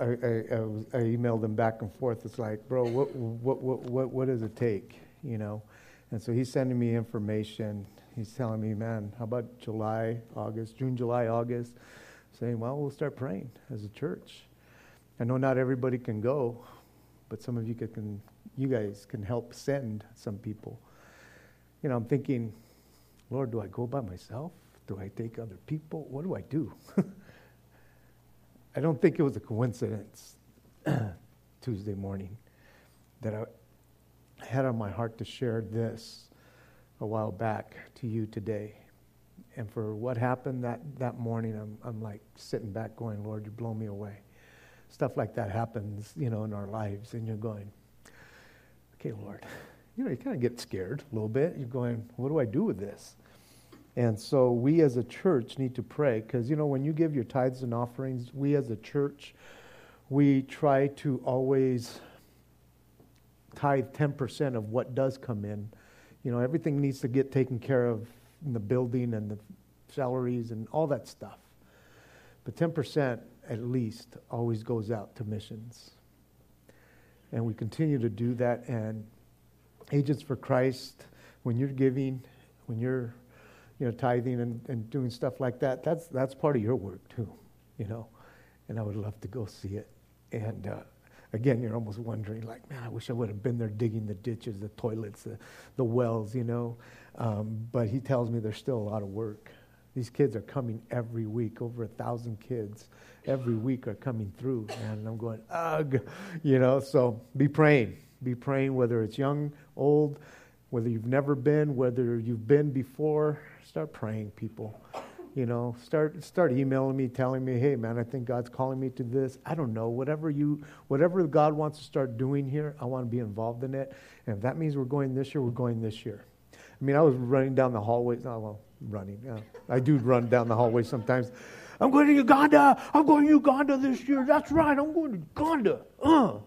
I, I, I, emailed him back and forth. It's like, bro, what, what, what, what, what does it take? You know? And so he's sending me information. He's telling me, man, how about July, August, June, July, August? Saying, well, we'll start praying as a church. I know not everybody can go, but some of you can, you guys can help send some people. You know, I'm thinking, Lord, do I go by myself? Do I take other people? What do I do? I don't think it was a coincidence Tuesday morning that I had on my heart to share this a while back to you today. And for what happened that, that morning, I'm, I'm like sitting back going, Lord, you blow me away. Stuff like that happens, you know, in our lives, and you're going, okay, Lord. You know, you kind of get scared a little bit. You're going, what do I do with this? And so we as a church need to pray because, you know, when you give your tithes and offerings, we as a church, we try to always tithe 10% of what does come in. You know, everything needs to get taken care of in the building and the salaries and all that stuff. But 10% at least always goes out to missions. And we continue to do that. And Agents for Christ, when you're giving, when you're you know, tithing and, and doing stuff like that, that's, that's part of your work too, you know. And I would love to go see it. And uh, again, you're almost wondering, like, man, I wish I would have been there digging the ditches, the toilets, the, the wells, you know. Um, but he tells me there's still a lot of work. These kids are coming every week. Over a thousand kids every week are coming through. And I'm going, ugh, you know. So be praying. Be praying, whether it's young, old, whether you've never been, whether you've been before. Start praying, people. You know, start start emailing me, telling me, "Hey, man, I think God's calling me to this." I don't know, whatever you, whatever God wants to start doing here, I want to be involved in it. And if that means we're going this year, we're going this year. I mean, I was running down the hallways. Oh, well, running. Yeah. I do run down the hallway sometimes. I'm going to Uganda. I'm going to Uganda this year. That's right. I'm going to Uganda. Uh.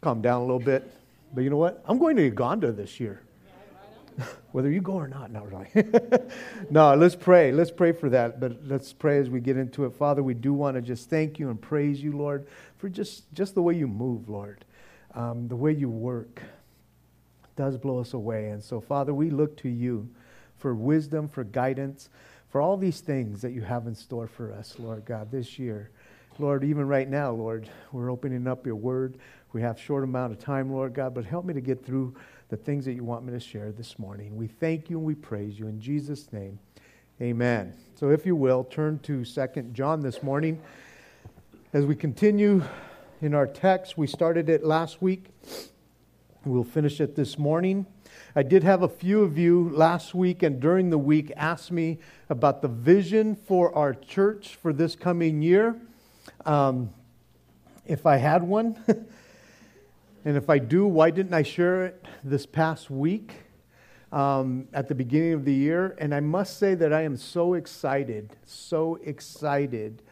Calm down a little bit. But you know what? I'm going to Uganda this year. Whether you go or not, not really. no, let's pray. Let's pray for that. But let's pray as we get into it. Father, we do want to just thank you and praise you, Lord, for just, just the way you move, Lord, um, the way you work does blow us away. And so, Father, we look to you for wisdom, for guidance, for all these things that you have in store for us, Lord God, this year. Lord, even right now, Lord, we're opening up your word. We have short amount of time, Lord God, but help me to get through the things that you want me to share this morning. We thank you and we praise you in Jesus' name. Amen. So if you will, turn to Second John this morning. As we continue in our text, we started it last week. We'll finish it this morning. I did have a few of you last week and during the week ask me about the vision for our church for this coming year. Um, if I had one, and if I do, why didn't I share it this past week um, at the beginning of the year? And I must say that I am so excited, so excited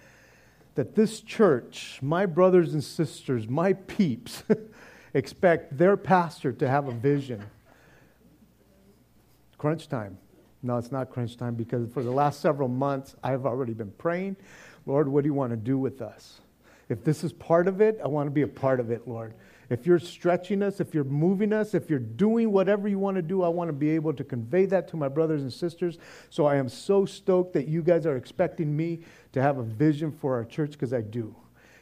that this church, my brothers and sisters, my peeps, expect their pastor to have a vision. Crunch time. No, it's not crunch time because for the last several months, I've already been praying, Lord, what do you want to do with us? If this is part of it, I want to be a part of it, Lord. If you're stretching us, if you're moving us, if you're doing whatever you want to do, I want to be able to convey that to my brothers and sisters. So I am so stoked that you guys are expecting me to have a vision for our church because I do.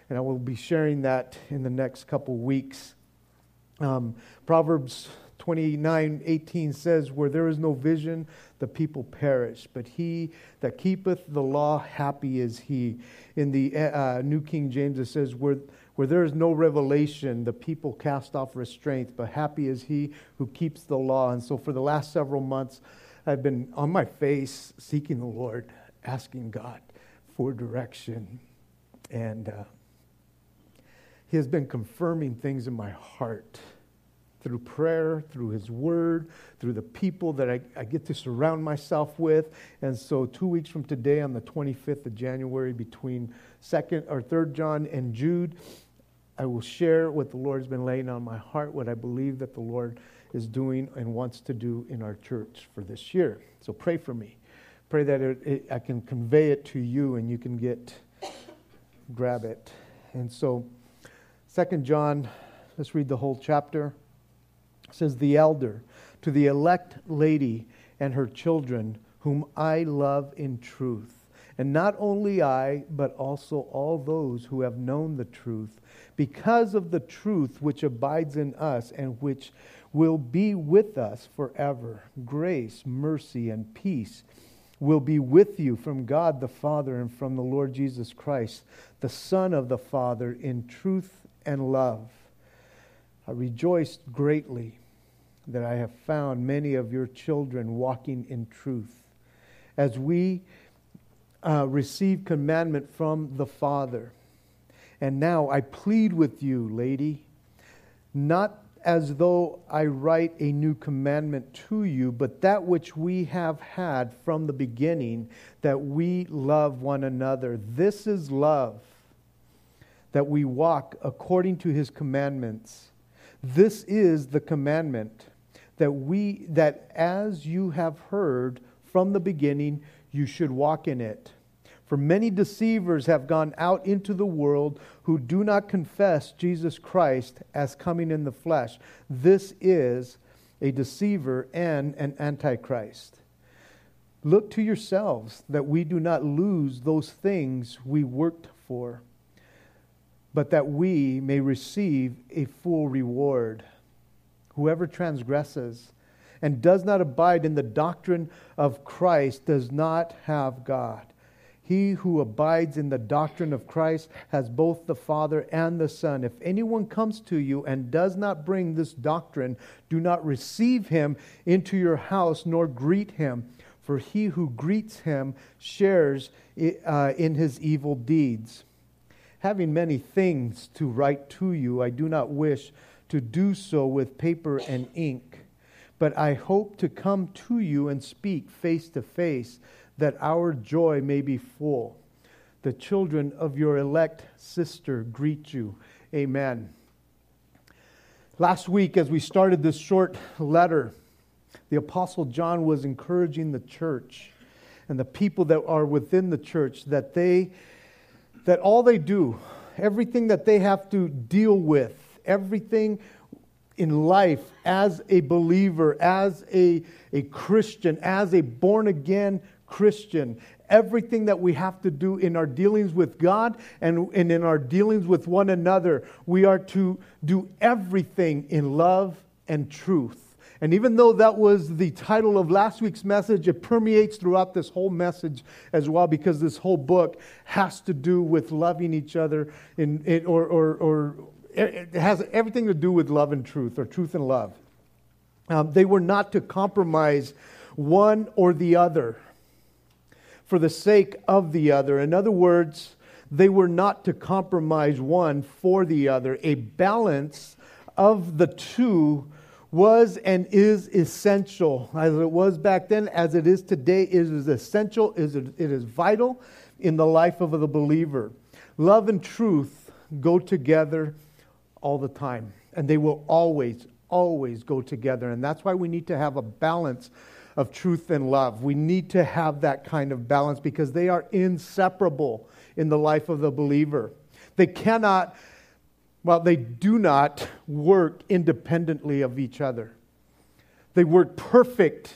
And I will be sharing that in the next couple weeks. Um, Proverbs 29 18 says, Where there is no vision, the people perish, but he that keepeth the law, happy is he. In the uh, New King James, it says, Where, where there is no revelation, the people cast off restraint, but happy is he who keeps the law. And so for the last several months, I've been on my face seeking the Lord, asking God for direction. And uh, he has been confirming things in my heart through prayer, through His Word, through the people that I, I, get to surround myself with. And so, two weeks from today, on the 25th of January, between second or third John and Jude, I will share what the Lord's been laying on my heart, what I believe that the Lord is doing and wants to do in our church for this year. So, pray for me. Pray that it, it, I can convey it to you and you can get grab it. And so, Second John, let's read the whole chapter. It says, The elder, to the elect lady and her children, whom I love in truth. And not only I, but also all those who have known the truth, because of the truth which abides in us and which will be with us forever. Grace, mercy, and peace will be with you from God the Father and from the Lord Jesus Christ, the Son of the Father, in truth and love. I rejoiced greatly that I have found many of your children walking in truth. As we uh, receive commandment from the Father. And now I plead with you, lady, not as though I write a new commandment to you, but that which we have had from the beginning, that we love one another. This is love, that we walk according to his commandments. This is the commandment that we that as you have heard from the beginning, you should walk in it. For many deceivers have gone out into the world who do not confess Jesus Christ as coming in the flesh. This is a deceiver and an antichrist. Look to yourselves that we do not lose those things we worked for, but that we may receive a full reward. Whoever transgresses and does not abide in the doctrine of Christ does not have God. He who abides in the doctrine of Christ has both the Father and the Son. If anyone comes to you and does not bring this doctrine, do not receive him into your house nor greet him, for he who greets him shares uh, in his evil deeds. Having many things to write to you, I do not wish to do so with paper and ink, but I hope to come to you and speak face to face that our joy may be full. The children of your elect sister greet you. Amen. Last week, as we started this short letter, the Apostle John was encouraging the church and the people that are within the church that they that all they do, everything that they have to deal with, everything in life as a believer, as a, a Christian, as a born again Christian. Everything that we have to do in our dealings with God and, and in our dealings with one another, we are to do everything in love and truth. And even though that was the title of last week's message, it permeates throughout this whole message as well because this whole book has to do with loving each other in, in or, or, or it has everything to do with love and truth or truth and love. Um, they were not to compromise one or the other for the sake of the other. In other words, they were not to compromise one for the other. A balance of the two was and is essential. As it was back then, as it is today, it is essential, it is vital in the life of the believer. Love and truth go together all the time, and they will always, always go together. And that's why we need to have a balance of truth and love. We need to have that kind of balance because they are inseparable in the life of the believer. They cannot, well, they do not work independently of each other. They work perfect.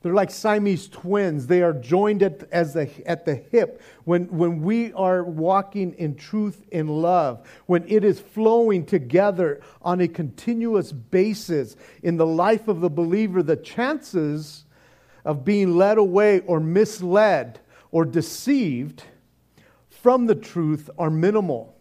They're like Siamese twins. They are joined at, as the, at the hip. When, when we are walking in truth in love, when it is flowing together on a continuous basis in the life of the believer, the chances of being led away or misled or deceived from the truth are minimal.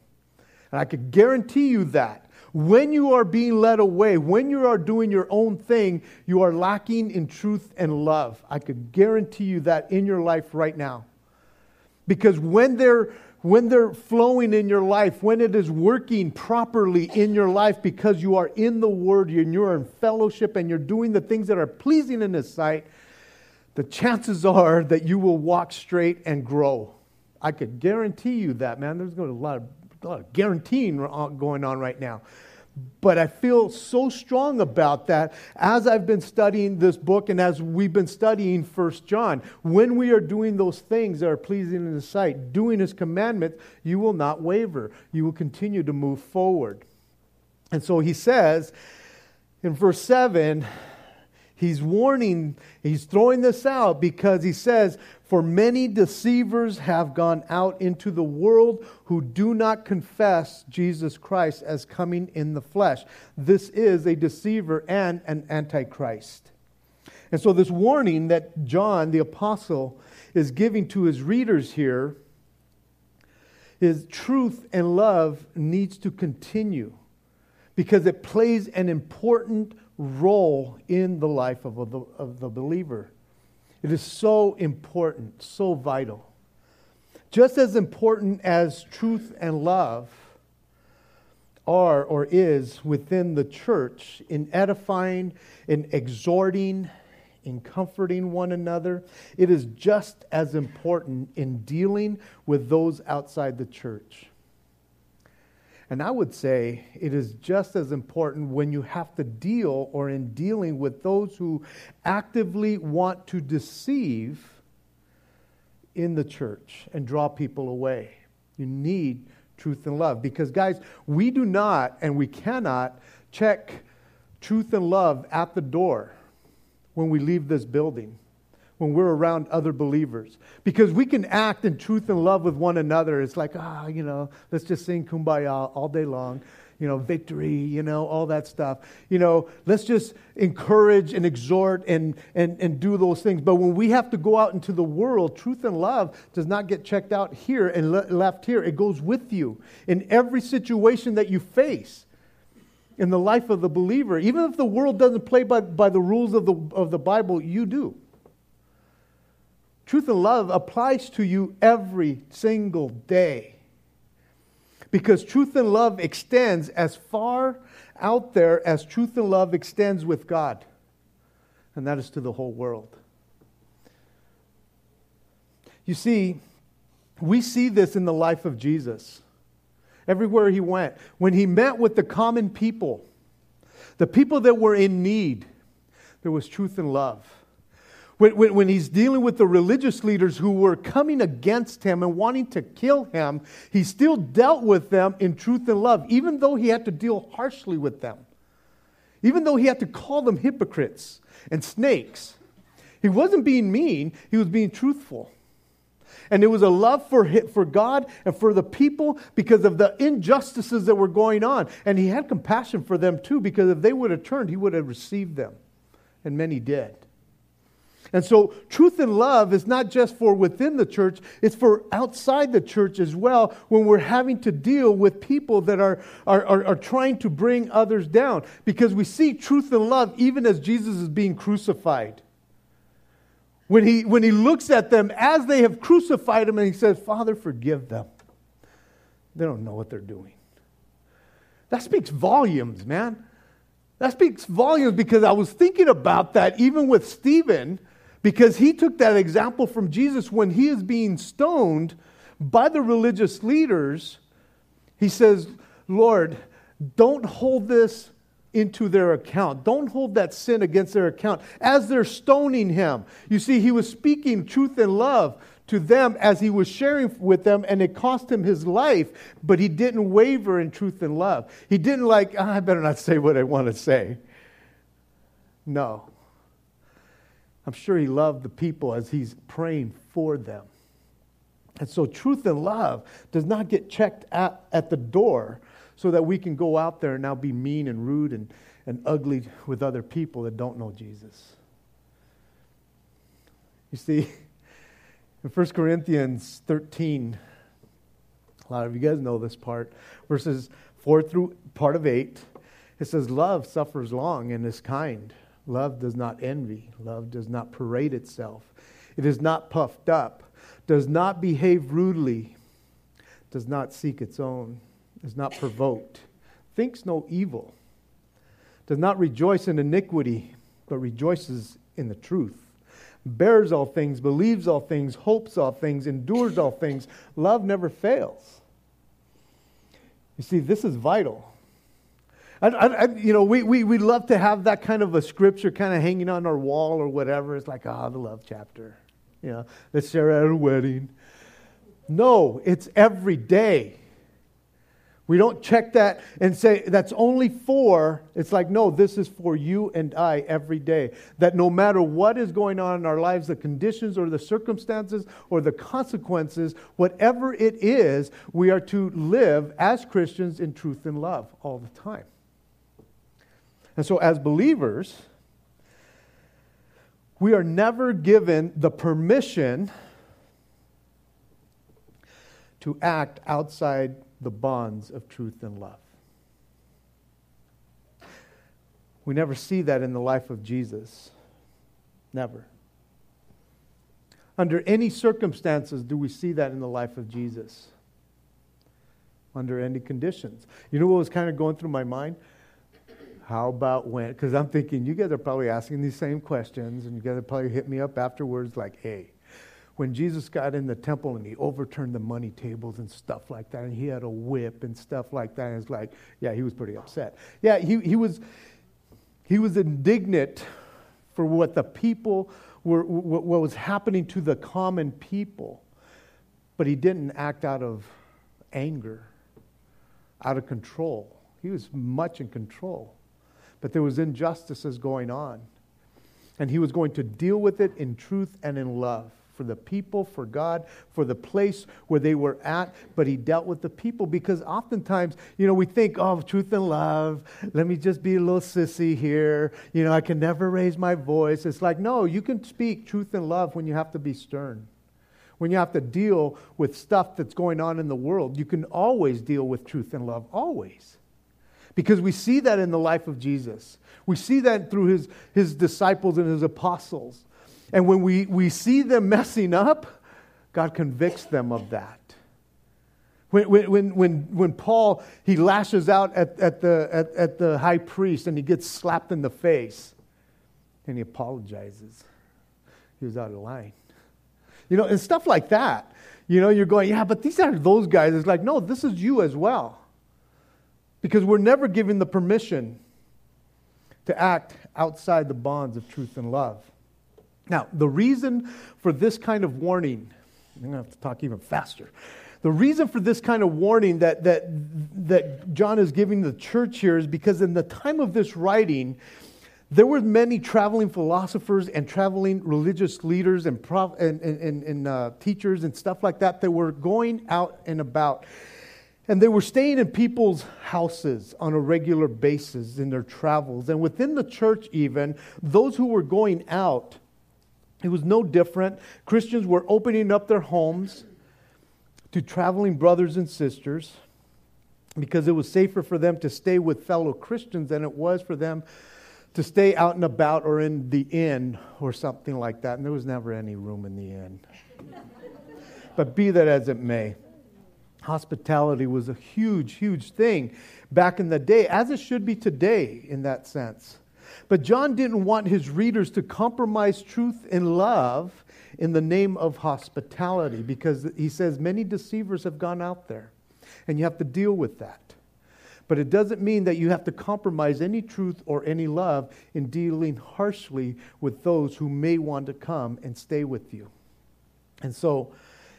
And I could guarantee you that. When you are being led away, when you are doing your own thing, you are lacking in truth and love. I could guarantee you that in your life right now. Because when they're when they're flowing in your life, when it is working properly in your life because you are in the Word and you're in fellowship and you're doing the things that are pleasing in His sight, the chances are that you will walk straight and grow. I could guarantee you that, man. There's a lot of, a lot of guaranteeing uh, going on right now. But I feel so strong about that as I've been studying this book and as we've been studying First John. When we are doing those things that are pleasing in His sight, doing His commandments, you will not waver. You will continue to move forward. And so he says in verse 7, he's warning, he's throwing this out because he says, For many deceivers have gone out into the world who do not confess Jesus Christ as coming in the flesh. This is a deceiver and an antichrist. And so, this warning that John the Apostle is giving to his readers here is truth and love needs to continue because it plays an important role in the life of the, of the believer. It is so important, so vital. Just as important as truth and love are or is within the church in edifying, in exhorting, in comforting one another, it is just as important in dealing with those outside the church. And I would say it is just as important when you have to deal or in dealing with those who actively want to deceive in the church and draw people away. You need truth and love because, guys, we do not and we cannot check truth and love at the door when we leave this building when we're around other believers. Because we can act in truth and love with one another. It's like, ah, oh, you know, let's just sing kumbaya all day long. You know, victory, you know, all that stuff. You know, let's just encourage and exhort and, and, and do those things. But when we have to go out into the world, truth and love does not get checked out here and le- left here. It goes with you in every situation that you face in the life of the believer. Even if the world doesn't play by, by the rules of the, of the Bible, you do. Truth and love applies to you every single day. Because truth and love extends as far out there as truth and love extends with God, and that is to the whole world. You see, we see this in the life of Jesus. Everywhere he went, when he met with the common people, the people that were in need, there was truth and love. When, when, when, he's dealing with the religious leaders who were coming against him and wanting to kill him, he still dealt with them in truth and love, even though he had to deal harshly with them. Even though he had to call them hypocrites and snakes. He wasn't being mean, he was being truthful. And it was a love for, for God and for the people because of the injustices that were going on. And he had compassion for them too, because if they would have turned, he would have received them. And many did. And so, truth and love is not just for within the church, it's for outside the church as well when we're having to deal with people that are, are, are, are, trying to bring others down. Because we see truth and love even as Jesus is being crucified. When he, when he looks at them as they have crucified him and he says, Father, forgive them. They don't know what they're doing. That speaks volumes, man. That speaks volumes because I was thinking about that even with Stephen because he took that example from Jesus when he is being stoned by the religious leaders. He says, Lord, don't hold this into their account. Don't hold that sin against their account as they're stoning him. You see, he was speaking truth and love to them as he was sharing with them, and it cost him his life, but he didn't waver in truth and love. He didn't, like, oh, I better not say what I want to say. No. I'm sure he loved the people as he's praying for them. And so, truth and love does not get checked at, at the door so that we can go out there and now be mean and rude and, and ugly with other people that don't know Jesus. You see, in 1 Corinthians 13, a lot of you guys know this part, verses 4 through part of 8, it says, Love suffers long and is kind. Love does not envy. Love does not parade itself. It is not puffed up, does not behave rudely, does not seek its own, is not provoked, thinks no evil, does not rejoice in iniquity, but rejoices in the truth, bears all things, believes all things, hopes all things, endures all things. Love never fails. You see, this is vital. I, I, you know, we, we, we love to have that kind of a scripture kind of hanging on our wall or whatever. It's like, ah, oh, the love chapter. You know, let's share at a wedding. No, it's every day. We don't check that and say that's only for, it's like, no, this is for you and I every day. That no matter what is going on in our lives, the conditions or the circumstances or the consequences, whatever it is, we are to live as Christians in truth and love all the time. And so, as believers, we are never given the permission to act outside the bonds of truth and love. We never see that in the life of Jesus. Never. Under any circumstances do we see that in the life of Jesus. Under any conditions. You know what was kind of going through my mind? How about when? Because I'm thinking you guys are probably asking these same questions, and you guys are probably hit me up afterwards like, hey, when Jesus got in the temple and he overturned the money tables and stuff like that, and he had a whip and stuff like that, and it's like, yeah, he was pretty upset. Yeah, he, he, was, he was indignant for what the people were, what was happening to the common people, but he didn't act out of anger, out of control. He was much in control but there was injustices going on. And he was going to deal with it in truth and in love for the people, for God, for the place where they were at, but he dealt with the people because oftentimes, you know, we think, oh, truth and love, let me just be a little sissy here. You know, I can never raise my voice. It's like, no, you can speak truth and love when you have to be stern. When you have to deal with stuff that's going on in the world, you can always deal with truth and love, always. Because we see that in the life of Jesus. We see that through his, his disciples and his apostles. And when we, we see them messing up, God convicts them of that. When, when, when, when Paul, he lashes out at, at, the, at, at the high priest and he gets slapped in the face and he apologizes. He was out of line. You know, and stuff like that. You know, you're going, yeah, but these are those guys. It's like, no, this is you as well. Because we're never given the permission to act outside the bonds of truth and love. Now, the reason for this kind of warning, I'm going to have to talk even faster. The reason for this kind of warning that, that, that John is giving the church here is because in the time of this writing, there were many traveling philosophers and traveling religious leaders and, prof, and, and, and uh, teachers and stuff like that that were going out and about. And they were staying in people's houses on a regular basis in their travels. And within the church, even, those who were going out, it was no different. Christians were opening up their homes to traveling brothers and sisters because it was safer for them to stay with fellow Christians than it was for them to stay out and about or in the inn or something like that. And there was never any room in the inn. but be that as it may. Hospitality was a huge, huge thing back in the day, as it should be today in that sense. But John didn't want his readers to compromise truth and love in the name of hospitality because he says many deceivers have gone out there, and you have to deal with that. But it doesn't mean that you have to compromise any truth or any love in dealing harshly with those who may want to come and stay with you. And so,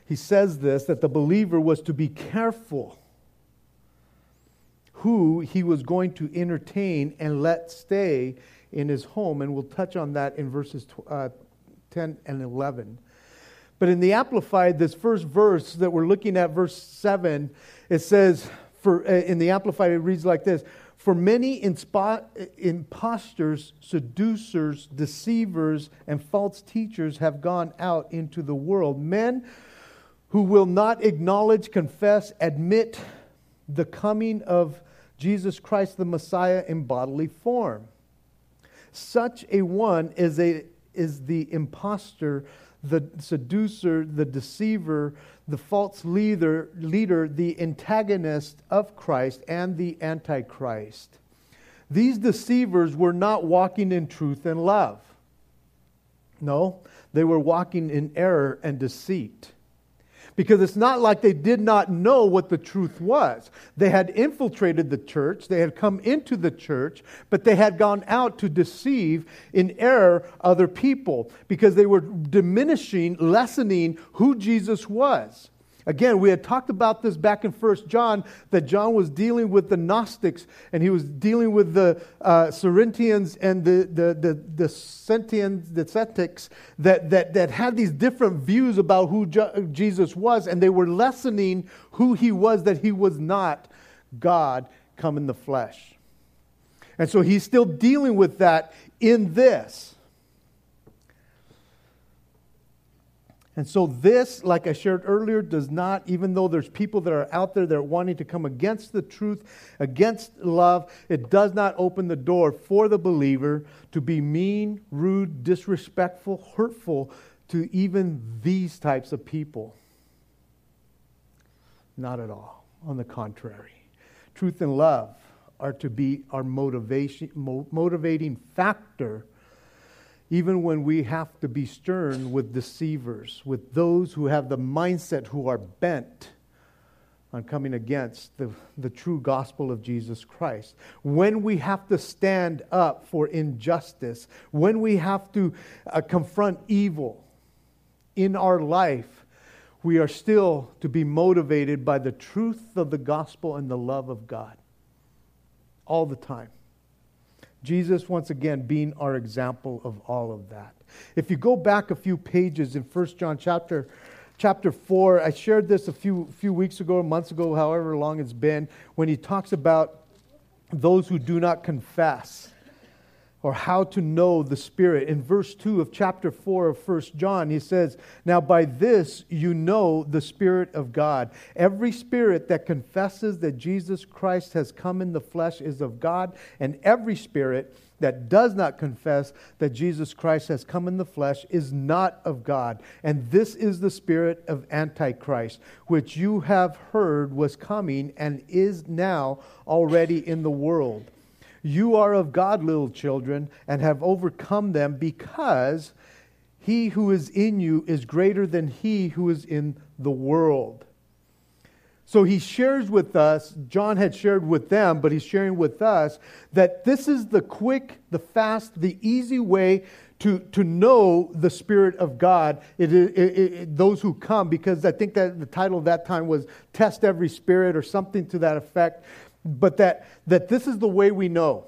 he says this that the believer was to be careful who he was going to entertain and let stay in his home. And we'll touch on that in verses uh, 10 and 11. But in the Amplified, this first verse that we're looking at, verse 7, it says, for, uh, in the Amplified, it reads like this For many inspo- impostors, seducers, deceivers, and false teachers have gone out into the world. Men who will not acknowledge, confess, admit the coming of Jesus Christ the Messiah in bodily form. Such a one is, a, is the impostor, the seducer, the deceiver, the false leader, leader, the antagonist of Christ, and the antichrist. These deceivers were not walking in truth and love. No, they were walking in error and deceit. Because it's not like they did not know what the truth was. They had infiltrated the church, they had come into the church, but they had gone out to deceive in error other people because they were diminishing, lessening who Jesus was. Again, we had talked about this back in First John, that John was dealing with the Gnostics and he was dealing with the uh, Cerinthians and the, the, the, the Sentians, the Cetics, that, that, that had these different views about who Jesus was, and they were lessening who he was, that he was not God come in the flesh. And so he's still dealing with that in this. And so, this, like I shared earlier, does not, even though there's people that are out there that are wanting to come against the truth, against love, it does not open the door for the believer to be mean, rude, disrespectful, hurtful to even these types of people. Not at all. On the contrary, truth and love are to be our motivation, motivating factor even when we have to be stern with deceivers, with those who have the mindset who are bent on coming against the, the true gospel of Jesus Christ. When we have to stand up for injustice, when we have to uh, confront evil in our life, we are still to be motivated by the truth of the gospel and the love of God all the time. Jesus, once again, being our example of all of that. If you go back a few pages in 1 John chapter, chapter 4, I shared this a few, few weeks ago, months ago, however long it's been, when he talks about those who do not confess or how to know the Spirit. In verse 2 of chapter 4 of 1 John, he says, Now by this you know the Spirit of God. Every spirit that confesses that Jesus Christ has come in the flesh is of God, and every spirit that does not confess that Jesus Christ has come in the flesh is not of God. And this is the spirit of Antichrist, which you have heard was coming and is now already in the world. You are of God, little children, and have overcome them because he who is in you is greater than he who is in the world. So he shares with us, John had shared with them, but he's sharing with us that this is the quick, the fast, the easy way to, to know the Spirit of God, it, it, it, those who come, because I think that the title of that time was Test Every Spirit or something to that effect but that, that this is the way we know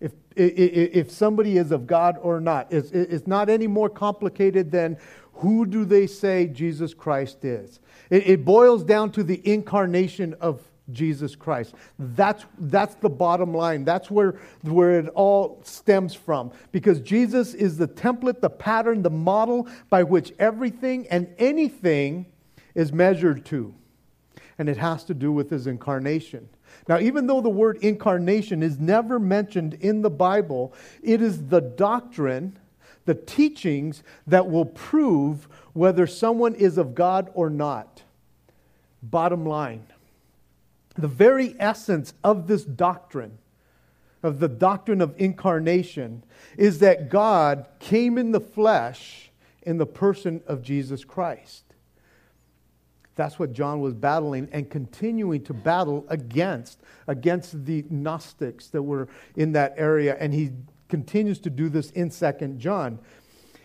if, if somebody is of God or not. It's, it's not any more complicated than who do they say Jesus Christ is. It, it boils down to the incarnation of Jesus Christ. That's, that's the bottom line. That's where, where it all stems from. Because Jesus is the template, the pattern, the model by which everything and anything is measured to. And it has to do with his incarnation. Now, even though the word incarnation is never mentioned in the Bible, it is the doctrine, the teachings that will prove whether someone is of God or not. Bottom line. The very essence of this doctrine, of the doctrine of incarnation, is that God came in the flesh in the person of Jesus Christ. That's what John was battling and continuing to battle against, against the Gnostics that were in that area. And he continues to do this in Second John.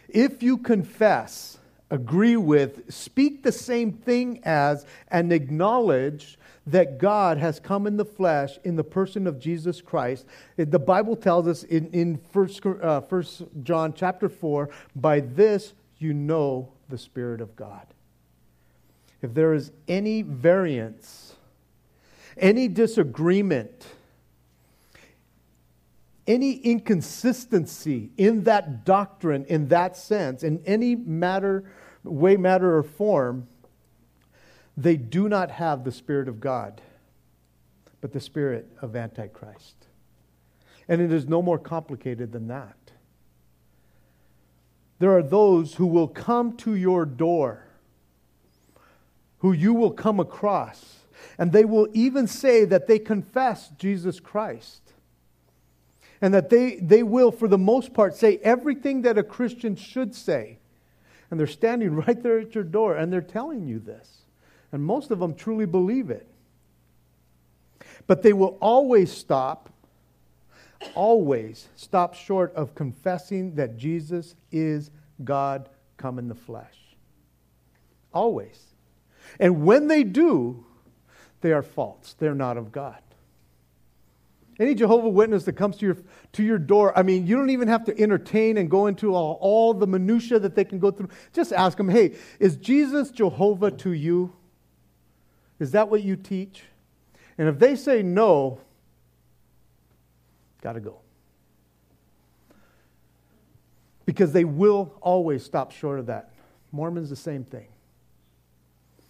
If you confess, agree with, speak the same thing as, and acknowledge that God has come in the flesh in the person of Jesus Christ. The Bible tells us in, in 1 uh, First John chapter 4, by this you know the Spirit of God if there is any variance, any disagreement, any inconsistency in that doctrine, in that sense, in any matter, way, matter, or form, they do not have the Spirit of God, but the Spirit of Antichrist. And it is no more complicated than that. There are those who will come to your door who you will come across. And they will even say that they confess Jesus Christ. And that they, they will, for the most part, say everything that a Christian should say. And they're standing right there at your door and they're telling you this. And most of them truly believe it. But they will always stop, always stop short of confessing that Jesus is God come in the flesh. Always. And when they do, they are false. They're not of God. Any Jehovah Witness that comes to your, to your door, I mean, you don't even have to entertain and go into all, all the minutiae that they can go through. Just ask them, hey, is Jesus Jehovah to you? Is that what you teach? And if they say no, got to go. Because they will always stop short of that. Mormons, the same thing.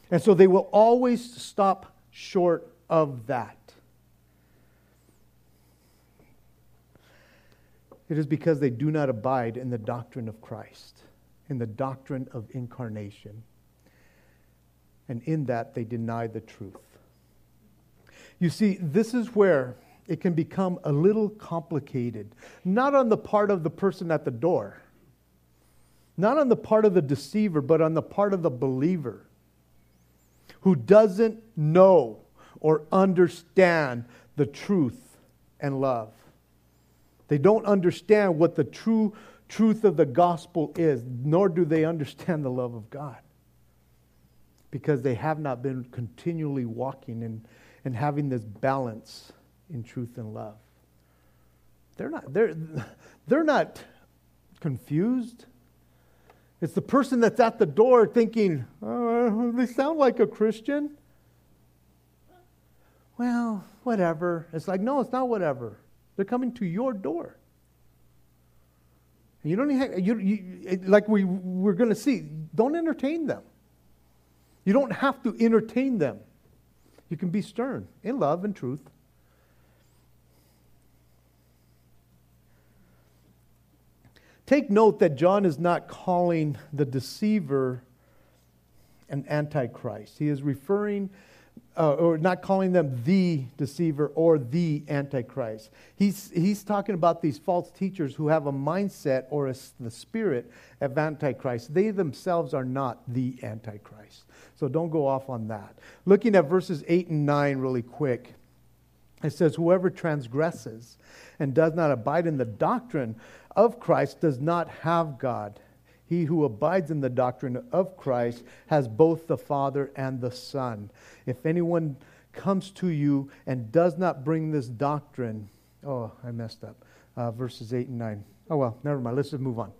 And so they will always stop short of that. It is because they do not abide in the doctrine of Christ, in the doctrine of incarnation. And in that, they deny the truth. You see, this is where it can become a little complicated, not on the part of the person at the door, not on the part of the deceiver, but on the part of the believer who doesn't know or understand the truth and love. They don't understand what the true truth of the gospel is, nor do they understand the love of God. Because they have not been continually walking and, and having this balance in truth and love. They're not, they're, they're not confused. It's the person that's at the door thinking, oh, they sound like a Christian. Well, whatever. It's like, no, it's not whatever. They're coming to your door. You don't have, you, you, like we, we're going to see, don't entertain them. You don't have to entertain them. You can be stern in love and truth. Take note that John is not calling the deceiver an antichrist. He is referring uh, or not calling them the deceiver or the antichrist. He's, he's talking about these false teachers who have a mindset or a, the spirit of antichrist. They themselves are not the antichrist. So don't go off on that. Looking at verses 8 and 9 really quick, it says, Whoever transgresses and does not abide in the doctrine of Christ does not have God. He who abides in the doctrine of Christ has both the Father and the Son. If anyone comes to you and does not bring this doctrine, oh, I messed up. Uh, verses 8 and 9. Oh, well, never mind. Let's just move on.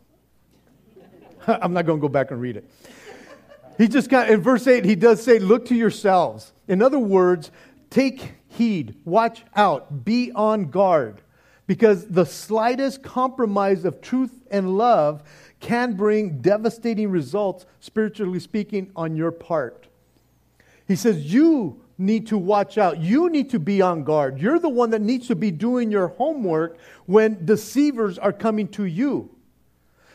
I'm not going to go back and read it. He just got, in verse 8, he does say, Look to yourselves. In other words, take heed, watch out, be on guard, because the slightest compromise of truth and love can bring devastating results, spiritually speaking, on your part. He says, You need to watch out. You need to be on guard. You're the one that needs to be doing your homework when deceivers are coming to you.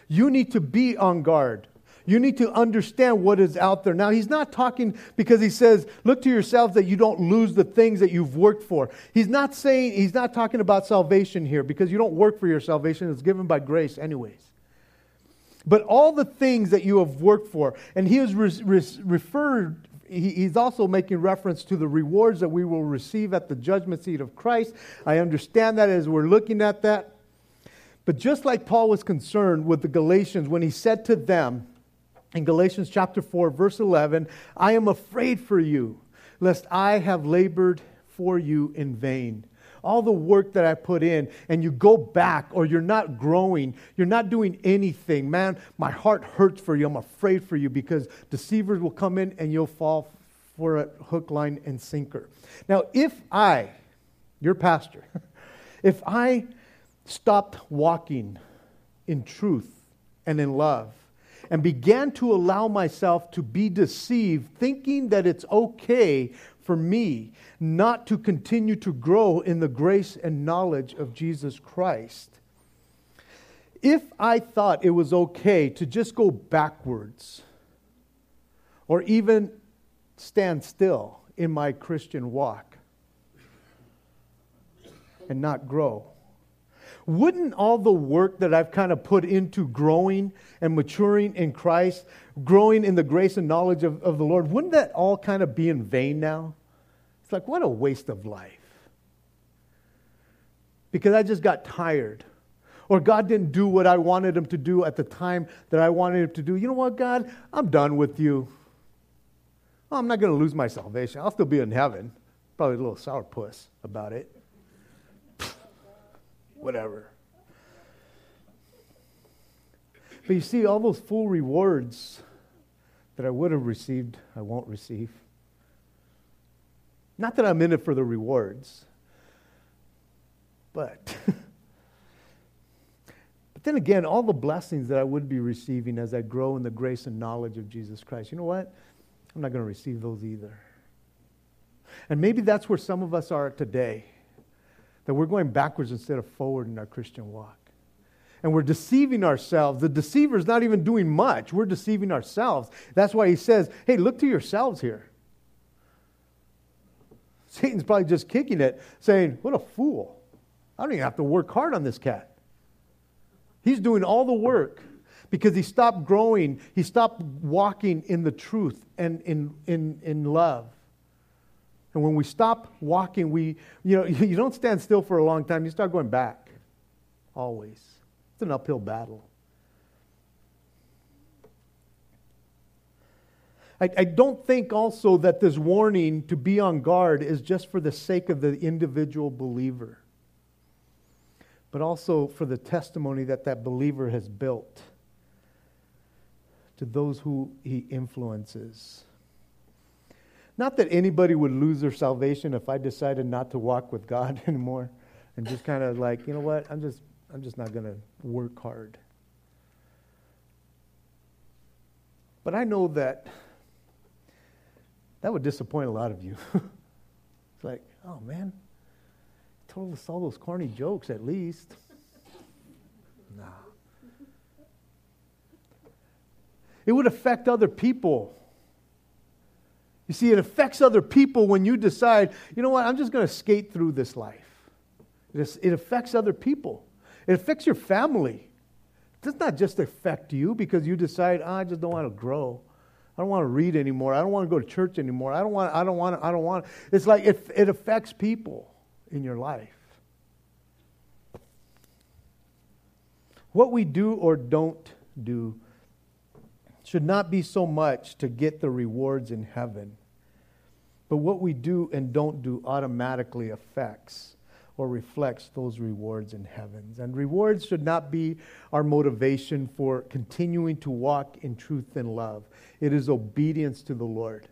You need to be on guard. You need to understand what is out there. Now, he's not talking because he says, look to yourselves that you don't lose the things that you've worked for. He's not saying, he's not talking about salvation here because you don't work for your salvation. It's given by grace, anyways. But all the things that you have worked for, and he is re- re- referred he's also making reference to the rewards that we will receive at the judgment seat of Christ. I understand that as we're looking at that. But just like Paul was concerned with the Galatians when he said to them in Galatians chapter 4, verse 11, I am afraid for you, lest I have labored for you in vain all the work that I put in, and you go back or you're not growing, you're not doing anything, man, my heart hurts for you. I'm afraid for you because deceivers will come in and you'll fall for a hook, line, and sinker. Now, if I, your pastor, if I stopped walking in truth and in love, and began to allow myself to be deceived, thinking that it's okay for me not to continue to grow in the grace and knowledge of Jesus Christ. If I thought it was okay to just go backwards or even stand still in my Christian walk and not grow, wouldn't all the work that I've kind of put into growing and maturing in Christ, growing in the grace and knowledge of, of the Lord, wouldn't that all kind of be in vain now? It's like, what a waste of life. Because I just got tired. Or God didn't do what I wanted him to do at the time that I wanted him to do. You know what, God? I'm done with you. Well, I'm not going to lose my salvation. I'll still be in heaven. Probably a little sourpuss about it. Whatever. But you see, all those full rewards that I would have received, I won't receive. Not that I'm in it for the rewards, but. but then again, all the blessings that I would be receiving as I grow in the grace and knowledge of Jesus Christ, you know what? I'm not going to receive those either. And maybe that's where some of us are today, that we're going backwards instead of forward in our Christian walk. And we're deceiving ourselves. The deceiver is not even doing much. We're deceiving ourselves. That's why he says, hey, look to yourselves here. Satan's probably just kicking it, saying, what a fool. I don't even have to work hard on this cat. He's doing all the work because he stopped growing. He stopped walking in the truth and in, in, in love. And when we stop walking, we, you know, you don't stand still for a long time. You start going back. Always. It's an uphill battle. I, I don't think also that this warning to be on guard is just for the sake of the individual believer, but also for the testimony that that believer has built to those who he influences. Not that anybody would lose their salvation if I decided not to walk with God anymore and just kind of like, you know what, I'm just, I'm just not going to work hard. But I know that that would disappoint a lot of you. it's like, oh man, told us all those corny jokes at least. nah. It would affect other people. You see, it affects other people when you decide, you know what, I'm just going to skate through this life. It affects other people, it affects your family. It does not just affect you because you decide, oh, I just don't want to grow. I don't want to read anymore. I don't want to go to church anymore. I don't want, I don't want, I don't want. It's like it, it affects people in your life. What we do or don't do should not be so much to get the rewards in heaven, but what we do and don't do automatically affects or reflects those rewards in heavens. And rewards should not be our motivation for continuing to walk in truth and love. It is obedience to the Lord.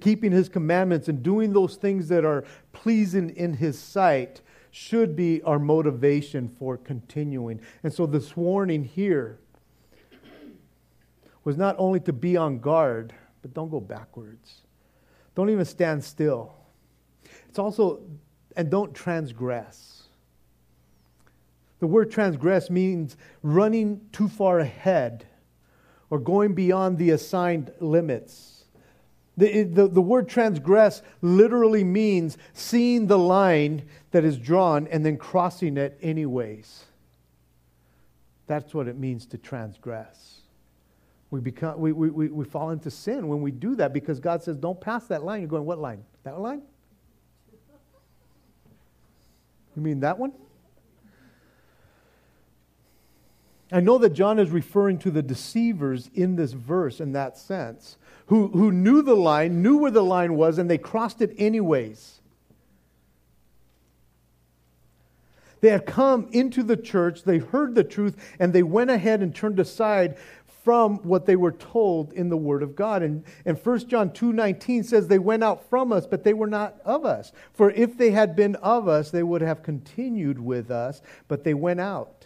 Keeping his commandments and doing those things that are pleasing in his sight should be our motivation for continuing. And so this warning here was not only to be on guard, but don't go backwards. Don't even stand still. It's also, and don't transgress. The word transgress means running too far ahead or going beyond the assigned limits. The, the, the, word transgress literally means seeing the line that is drawn and then crossing it anyways. That's what it means to transgress. We, become, we, we, we fall into sin when we do that because God says, don't pass that line. You're going, what line? That line? You mean that one? I know that John is referring to the deceivers in this verse in that sense, who, who knew the line, knew where the line was, and they crossed it anyways. They had come into the church, they heard the truth, and they went ahead and turned aside from what they were told in the Word of God. And, and 1 John 2.19 says, They went out from us, but they were not of us. For if they had been of us, they would have continued with us, but they went out,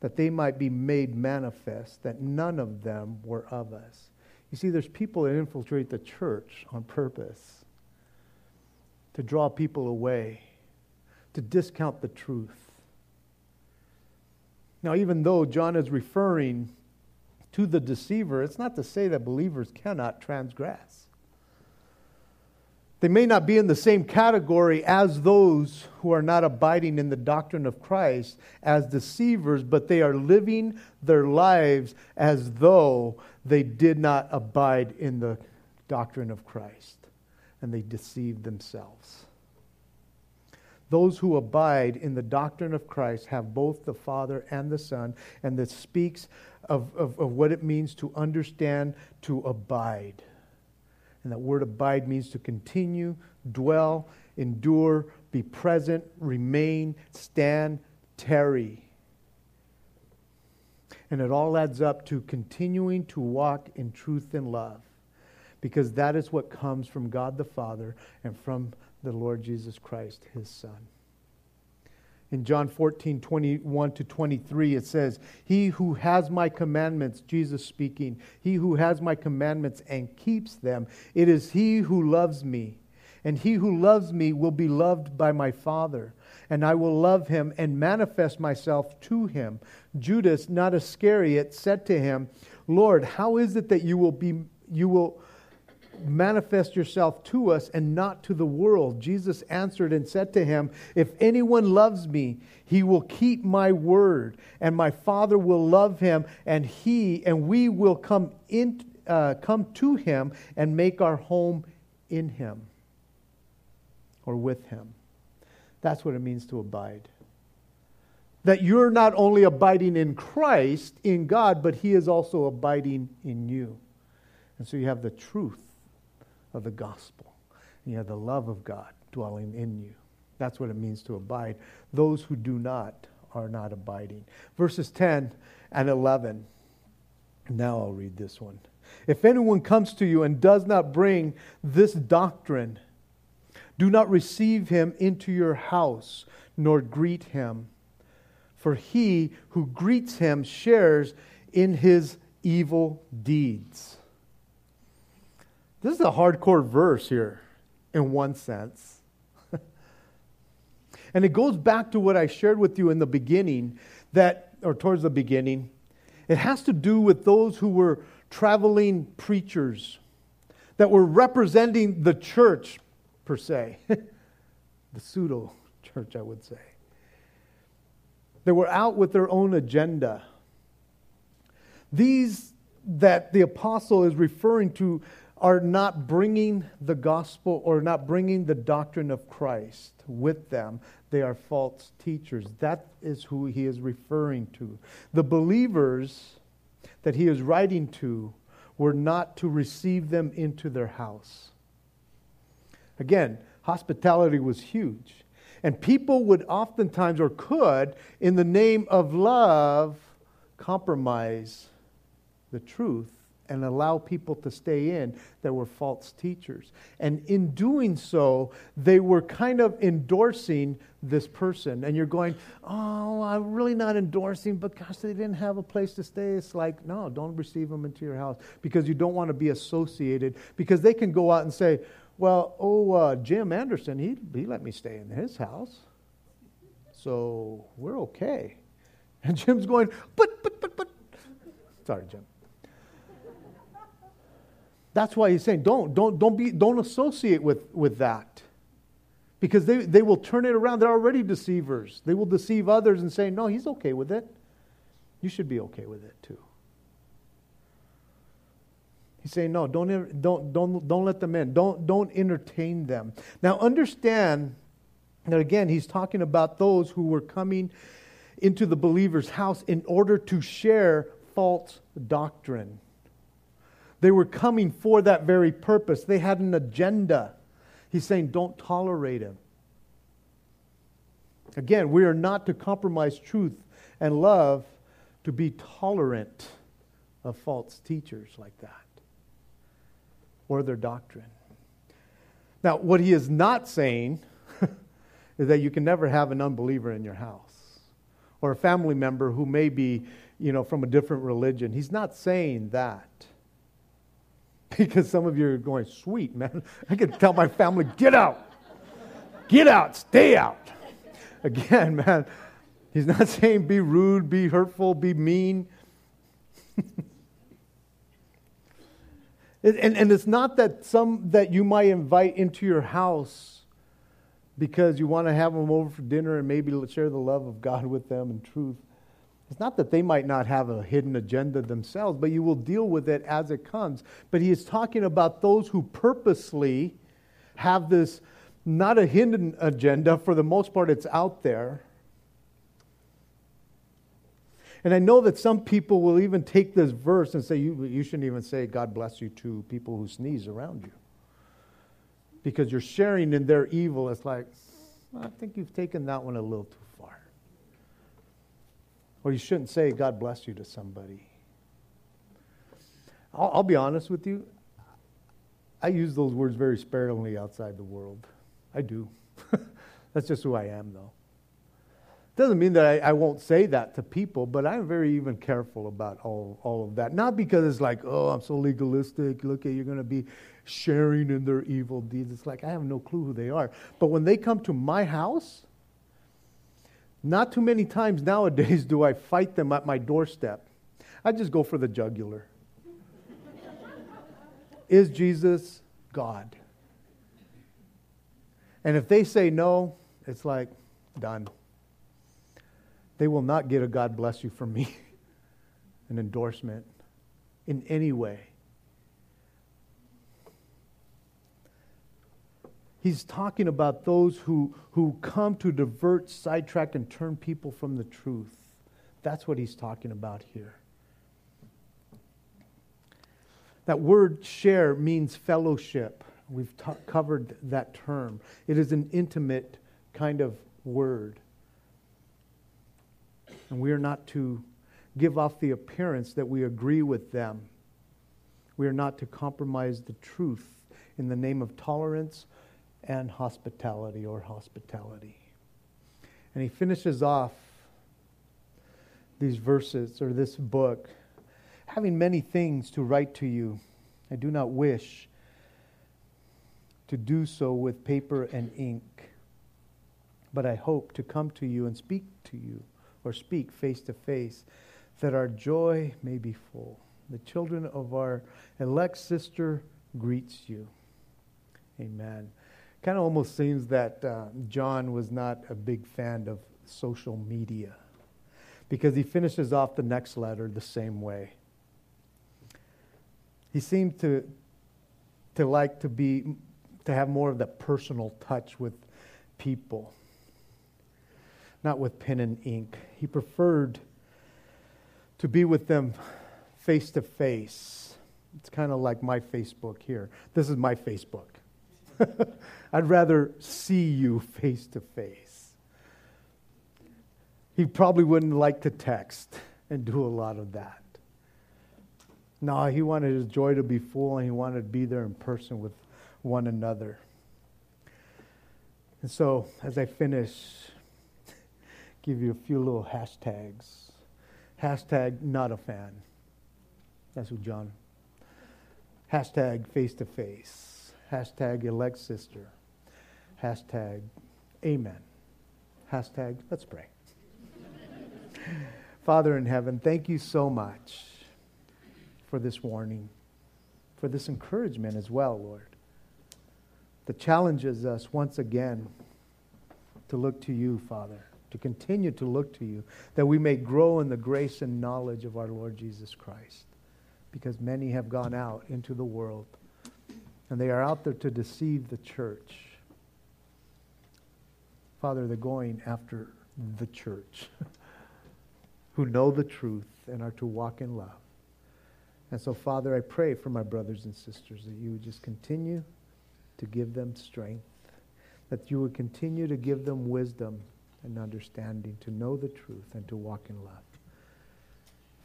that they might be made manifest, that none of them were of us. You see, there's people that infiltrate the church on purpose to draw people away, to discount the truth. Now, even though John is referring to the deceiver, it's not to say that believers cannot transgress. They may not be in the same category as those who are not abiding in the doctrine of Christ as deceivers, but they are living their lives as though they did not abide in the doctrine of Christ and they deceive themselves. Those who abide in the doctrine of Christ have both the Father and the Son, and this speaks of, of, of what it means to understand to abide. And that word abide means to continue, dwell, endure, be present, remain, stand, tarry. And it all adds up to continuing to walk in truth and love. Because that is what comes from God the Father and from the Lord Jesus Christ, his Son. In John 14, 21 to 23, it says, He who has my commandments, Jesus speaking, he who has my commandments and keeps them, it is he who loves me. And he who loves me will be loved by my Father, and I will love him and manifest myself to him. Judas, not Iscariot, said to him, Lord, how is it that you will be you will manifest yourself to us and not to the world. Jesus answered and said to him, If anyone loves me, he will keep my word, and my Father will love him, and he and we will come in, uh, come to him and make our home in him or with him. That's what it means to abide. That you're not only abiding in Christ, in God, but he is also abiding in you. And so you have the truth of the gospel. And you have the love of God dwelling in you. That's what it means to abide. Those who do not are not abiding. Verses 10 and 11. Now I'll read this one. If anyone comes to you and does not bring this doctrine, do not receive him into your house, nor greet him. For he who greets him shares in his evil deeds. This is a hardcore verse here, in one sense. and it goes back to what I shared with you in the beginning, that, or towards the beginning. It has to do with those who were traveling preachers that were representing the church, per se, the pseudo church, I would say. They were out with their own agenda. These that the apostle is referring to are not bringing the gospel or not bringing the doctrine of Christ with them. They are false teachers. That is who he is referring to. The believers that he is writing to were not to receive them into their house. Again, hospitality was huge. And people would oftentimes, or could, in the name of love, compromise the truth and allow people to stay in that were false teachers. And in doing so, they were kind of endorsing this person. And you're going, oh, I'm really not endorsing, but gosh, they didn't have a place to stay. It's like, no, don't receive them into your house because you don't want to be associated. Because they can go out and say, well, oh, uh, Jim Anderson, he, he let me stay in his house. So we're okay. And Jim's going, but, but, but, but. Sorry, Jim. That's why he's saying don't, don't, don't, be, don't associate with, with that. Because they, they will turn it around. They're already deceivers. They will deceive others and say, no, he's okay with it. You should be okay with it too. He's saying, no, don't, don't, don't, don't let them in. Don't, don't entertain them. Now, understand that again, he's talking about those who were coming into the believer's house in order to share false doctrine. They were coming for that very purpose. They had an agenda. He's saying, don't tolerate him. Again, we are not to compromise truth and love to be tolerant of false teachers like that or their doctrine. Now, what he is not saying is that you can never have an unbeliever in your house or a family member who may be, you know, from a different religion. He's not saying that. Because some of you are going, sweet, man. I can tell my family, get out. Get out. Stay out. Again, man, he's not saying be rude, be hurtful, be mean. And, and it's not that some that you might invite into your house because you want to have them over for dinner and maybe share the love of God with them and truth. It's not that they might not have a hidden agenda themselves, but you will deal with it as it comes. But he is talking about those who purposely have this, not a hidden agenda, for the most part, it's out there. And I know that some people will even take this verse and say, you, you shouldn't even say, God bless you to people who sneeze around you. Because you're sharing in their evil. It's like, I think you've taken that one a little too far. Or you shouldn't say, God bless you to somebody. I'll, I'll be honest with you. I use those words very sparingly outside the world. I do. That's just who I am, though. Doesn't mean that I, I, won't say that to people, but I'm very even careful about all, all of that. Not because it's like, oh, I'm so legalistic. Look at you're going to be sharing in their evil deeds. It's like I have no clue who they are. But when they come to my house, not too many times nowadays do I fight them at my doorstep. I just go for the jugular. Is Jesus God? And if they say no, it's like, done. They will not get a God bless you from me, an endorsement in any way. He's talking about those who, who come to divert, sidetrack, and turn people from the truth. That's what he's talking about here. That word share means fellowship. We've t- covered that term. It is an intimate kind of word. And we are not to give off the appearance that we agree with them. We are not to compromise the truth in the name of tolerance and hospitality or hospitality. And he finishes off these verses or this book having many things to write to you. I do not wish to do so with paper and ink, but I hope to come to you and speak to you or speak face to face, that our joy may be full. The children of our elect sister greets you. Amen. Kind of almost seems that uh, John was not a big fan of social media because he finishes off the next letter the same way. He seemed to, to like to be to have more of that personal touch with people not with pen and ink. He preferred to be with them face to face. It's kind of like my Facebook here. This is my Facebook. I'd rather see you face to face. He probably wouldn't like to text and do a lot of that. No, he wanted his joy to be full and he wanted to be there in person with one another. And so, as I finish, give you a few little hashtags. Hashtag not a fan. That's who John. Hashtag face to face. Hashtag elect sister. Hashtag amen. Hashtag let's pray. Father in heaven, thank you so much for this warning, for this encouragement as well, Lord, that challenges us once again to look to you, Father to continue to look to you, that we may grow in the grace and knowledge of our Lord Jesus Christ. Because many have gone out into the world, and they are out there to deceive the church. Father, they're going after the church, who know the truth and are to walk in love. And so, Father, I pray for my brothers and sisters that you would just continue to give them strength, that you would continue to give them wisdom and understanding to know the truth and to walk in love.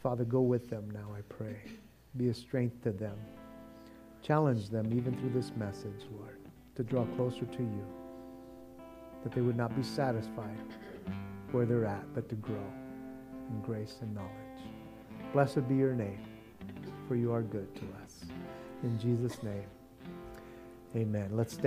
Father, go with them now, I pray. Be a strength to them. Challenge them even through this message, Lord, to draw closer to you, that they would not be satisfied where they're at, but to grow in grace and knowledge. Blessed be your name, for you are good to us. In Jesus' name, amen. Let's stand.